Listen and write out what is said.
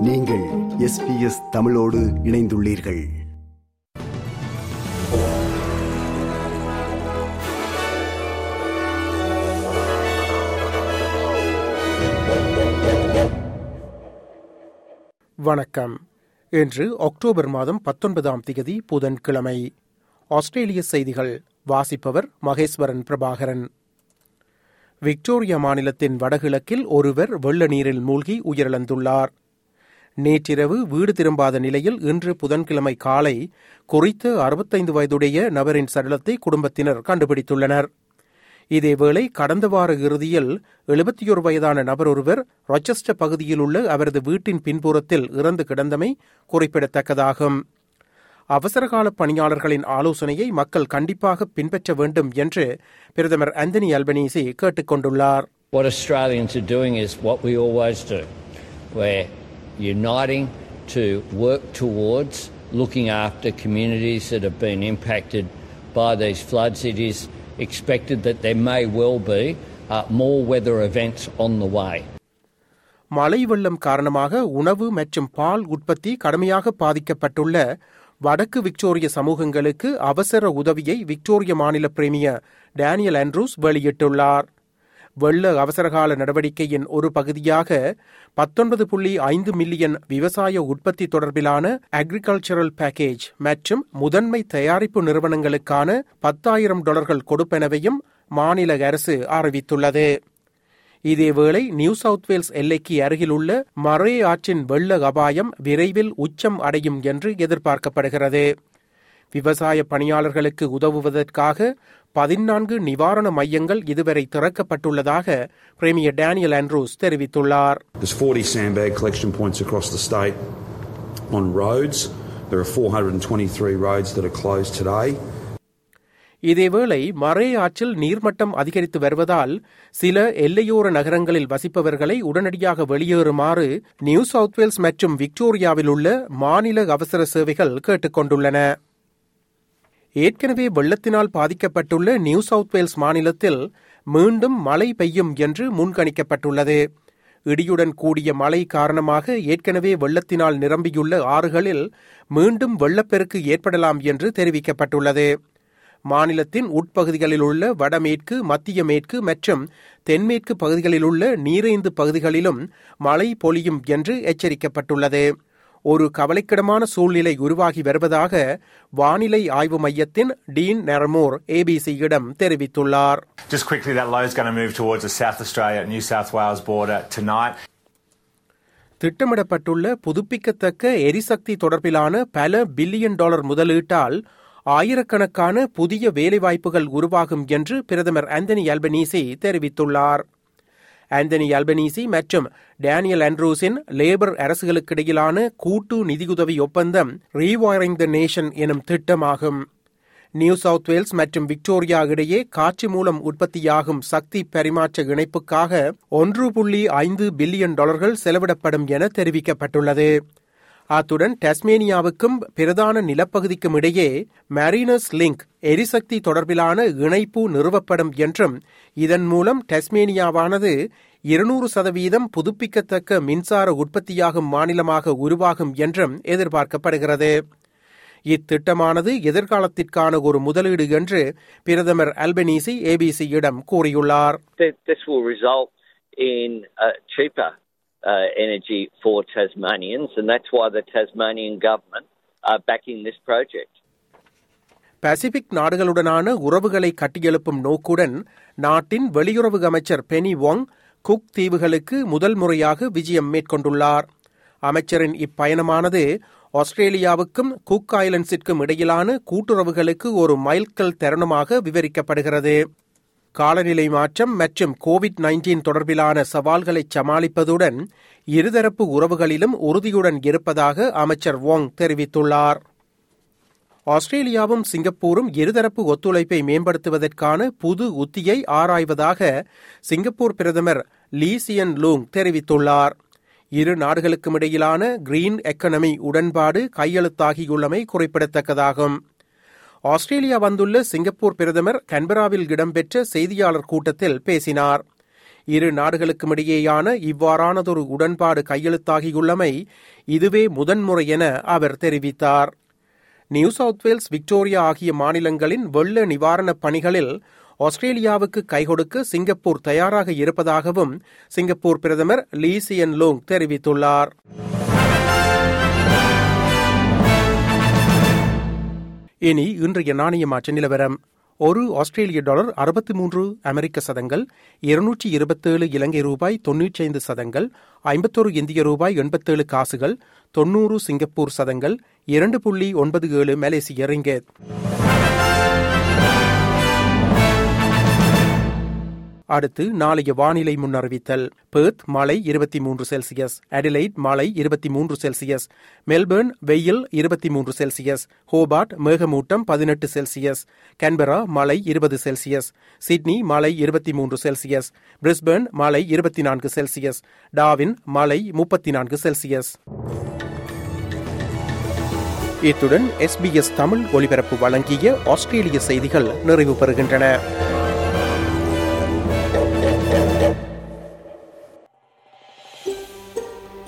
நீங்கள் எஸ்பிஎஸ் தமிழோடு இணைந்துள்ளீர்கள். வணக்கம். இன்று அக்டோபர் மாதம் பத்தொன்பதாம் திகதி புதன்கிழமை. ஆஸ்திரேலிய செய்திகள் வாசிப்பவர் மகேஸ்வரன் பிரபாகரன். விக்டோரியா மாநிலத்தின் வடகிழக்கில் ஒருவர் வெள்ள நீரில் மூழ்கி உயிரிழந்துள்ளார். நேற்றிரவு வீடு திரும்பாத நிலையில் இன்று புதன்கிழமை காலை குறித்த அறுபத்தைந்து வயதுடைய நபரின் சடலத்தை குடும்பத்தினர் கண்டுபிடித்துள்ளனர் இதேவேளை கடந்த வார இறுதியில் எழுபத்தியொரு வயதான நபர் ஒருவர் ரொச்செஸ்டர் பகுதியில் உள்ள அவரது வீட்டின் பின்புறத்தில் இறந்து கிடந்தமை குறிப்பிடத்தக்கதாகும் அவசரகால பணியாளர்களின் ஆலோசனையை மக்கள் கண்டிப்பாக பின்பற்ற வேண்டும் என்று பிரதமர் அந்தனி அல்பனீசி கேட்டுக் கொண்டுள்ளார் What Australians are doing is what we always do. We're uniting to work towards looking after communities that have been impacted by these floods. It is expected that there may well be uh, more weather events on the way. மழை வெள்ளம் காரணமாக உணவு மற்றும் பால் உற்பத்தி கடுமையாக பாதிக்கப்பட்டுள்ள வடக்கு Victoria சமூகங்களுக்கு அவசர உதவியை விக்டோரிய மாநில பிரேமியர் டேனியல் ஆண்ட்ரூஸ் வெளியிட்டுள்ளார் வெள்ள அவசரகால நடவடிக்கையின் ஒரு பகுதியாக பத்தொன்பது புள்ளி ஐந்து மில்லியன் விவசாய உற்பத்தி தொடர்பிலான அக்ரிகல்ச்சரல் பேக்கேஜ் மற்றும் முதன்மை தயாரிப்பு நிறுவனங்களுக்கான பத்தாயிரம் டாலர்கள் கொடுப்பெனவையும் மாநில அரசு அறிவித்துள்ளது. இதேவேளை நியூ சவுத் வேல்ஸ் எல்லைக்கு அருகிலுள்ள மரே ஆற்றின் வெள்ள அபாயம் விரைவில் உச்சம் அடையும் என்று எதிர்பார்க்கப்படுகிறது. விவசாய பணியாளர்களுக்கு உதவுவதற்காக பதினான்கு நிவாரண மையங்கள் இதுவரை திறக்கப்பட்டுள்ளதாக பிரேமியர் டேனியல் ஆண்ட்ரூஸ் தெரிவித்துள்ளார் There's 40 sandbag collection points across the state on roads. There are 423 roads that are closed today. இதேவேளை மரே ஆற்றில் நீர்மட்டம் அதிகரித்து வருவதால் சில எல்லையோர நகரங்களில் வசிப்பவர்களை உடனடியாக வெளியேறுமாறு நியூ சவுத் வேல்ஸ் மற்றும் விக்டோரியாவில் உள்ள மாநில அவசர சேவைகள் கேட்டுக் கொண்டுள்ளன ஏற்கனவே வெள்ளத்தினால் பாதிக்கப்பட்டுள்ள நியூ சவுத் வேல்ஸ் மாநிலத்தில் மீண்டும் மழை பெய்யும் என்று முன்கணிக்கப்பட்டுள்ளது. இடியுடன் கூடிய மழை காரணமாக ஏற்கனவே வெள்ளத்தினால் நிரம்பியுள்ள ஆறுகளில் மீண்டும் வெள்ளப்பெருக்கு ஏற்படலாம் என்று தெரிவிக்கப்பட்டுள்ளது. மாநிலத்தின் உட்பகுதிகளில் உள்ள வடமேற்கு மத்திய மேற்கு மற்றும் தென்மேற்கு பகுதிகளில் உள்ள நீரைந்து பகுதிகளிலும் மழை பொழியும் என்று எச்சரிக்கப்பட்டுள்ளது. ஒரு கவலைக்கிடமான சூழ்நிலை உருவாகி வருவதாக வானிலை ஆய்வு மையத்தின் டீன் நெரமோர் ஏபிசியிடம் தெரிவித்துள்ளார் Just quickly, that low is going to move towards the South Australia New South Wales border tonight. திட்டமிடப்பட்டுள்ள புதுப்பிக்கத்தக்க எரிசக்தி தொடர்பிலான பல பில்லியன் டாலர் முதலீட்டால் ஆயிரக்கணக்கான புதிய வேலைவாய்ப்புகள் உருவாகும் என்று பிரதமர் ஆந்தனி அல்பனீசி தெரிவித்துள்ளார் ஆந்தனி அல்பனீசி மற்றும் டேனியல் ஆண்ட்ரூஸின் லேபர் அரசுகளுக்கிடையிலான கூட்டு நிதியுதவி ஒப்பந்தம் ரீவாயரிங் த நேஷன் எனும் திட்டமாகும். நியூ சவுத் வேல்ஸ் மற்றும் விக்டோரியா இடையே காட்சி மூலம் உற்பத்தியாகும் சக்தி பரிமாற்ற இணைப்புக்காக ஒன்று புள்ளி ஐந்து பில்லியன் டாலர்கள் செலவிடப்படும் என தெரிவிக்கப்பட்டுள்ளது. அத்துடன் டஸ்மேனியாவுக்கும் பிரதான நிலப்பகுதிக்கும் இடையே மேரினஸ் லிங்க் எரிசக்தி தொடர்பிலான இணைப்பு நிறுவப்படும் என்றும் இதன் மூலம் டஸ்மேனியாவானது இருநூறு சதவீதம் புதுப்பிக்கத்தக்க மின்சார உற்பத்தியாகும் மாநிலமாக உருவாகும் என்றும் எதிர்பார்க்கப்படுகிறது. இத்திட்டமானது எதிர்காலத்திற்கான ஒரு முதலீடு என்று பிரதமர் அல்பனீசி ஏபிசியிடம் கூறியுள்ளார். In uh, cheaper uh, energy for Tasmanians, and that's why the Tasmanian government are backing this project. Pacific நாடுகளுடனான உறவுகளை கட்டியெழுப்பும் நோக்குடன் நாட்டின் வெளியுறவு அமைச்சர் பெனி வாங் குக் தீவுகளுக்கு முதல் முறையாக விஜயம் மேற்கொண்டுள்ளார் அமைச்சரின் இப்பயணமானது ஆஸ்திரேலியாவுக்கும் குக் ஐலண்ட்ஸிற்கும் இடையிலான கூட்டுறவுகளுக்கு ஒரு மைல்கல் தருணமாக விவரிக்கப்படுகிறது காலநிலை மாற்றம் மற்றும் கோவிட் நைன்டீன் தொடர்பிலான சவால்களை சமாளிப்பதுடன் இருதரப்பு உறவுகளிலும் உறுதியுடன் இருப்பதாக அமைச்சர் வாங் தெரிவித்துள்ளார். ஆஸ்திரேலியாவும் சிங்கப்பூரும் இருதரப்பு ஒத்துழைப்பை மேம்படுத்துவதற்கான புது உத்தியை ஆராய்வதாக சிங்கப்பூர் பிரதமர் லீசியன் லூங் தெரிவித்துள்ளார். இரு நாடுகளுக்கும் இடையிலான கிரீன் எக்கனமி உடன்பாடு கையெழுத்தாகியுள்ளமை குறிப்பிடத்தக்கதாகும். ஆஸ்திரேலியா வந்துள்ள சிங்கப்பூர் பிரதமர் கன்பராவில் இடம்பெற்ற செய்தியாளர் கூட்டத்தில் பேசினார். இரு நாடுகளுக்கும் இடையேயான இவ்வாறானதொரு உடன்பாடு கையெழுத்தாகியுள்ளமை இதுவே முதன்முறை என அவர் தெரிவித்தார். நியூ சவுத் வேல்ஸ் விக்டோரியா ஆகிய மாநிலங்களின் வெள்ள நிவாரணப் பணிகளில் ஆஸ்திரேலியாவுக்கு கைகொடுக்க சிங்கப்பூர் தயாராக இருப்பதாகவும் சிங்கப்பூர் பிரதமர் லீசியன் லோங் தெரிவித்துள்ளார். இனி இன்றைய நாணய மாற்ற நிலவரம். ஒரு ஆஸ்திரேலிய டாலர் அறுபத்தி மூன்று அமெரிக்க சதங்கள் இருநூற்றி இருபத்தேழு இலங்கை ரூபாய் தொன்னூற்றி ஐந்து சதங்கள் ஐம்பத்தொரு இந்திய ரூபாய் எண்பத்தேழு காசுகள் தொன்னூறு சிங்கப்பூர் சதங்கள் இரண்டு புள்ளி ஒன்பது ஏழு மலேசிய ரிங்கெட். அடுத்து நாளைய வானிலை முன்னறிவித்தல் பேர்த் மழை இருபத்தி மூன்று செல்சியஸ். அடிலைட் மழை இருபத்தி மூன்று செல்சியஸ். மெல்பர்ன் வெயில் இருபத்தி மூன்று செல்சியஸ். ஹோபார்ட் மேகமூட்டம் பதினெட்டு செல்சியஸ். கன்பரா மழை இருபது செல்சியஸ். சிட்னி மழை இருபத்தி மூன்று செல்சியஸ். பிரிஸ்பர்ன் மழை இருபத்தி நான்கு செல்சியஸ். டாவின் மழை முப்பத்தி நான்கு செல்சியஸ். இத்துடன் எஸ்பிஎஸ் தமிழ் ஒலிபரப்பு வழங்கிய ஆஸ்திரேலிய செய்திகள் நிறைவு பெறுகின்றன.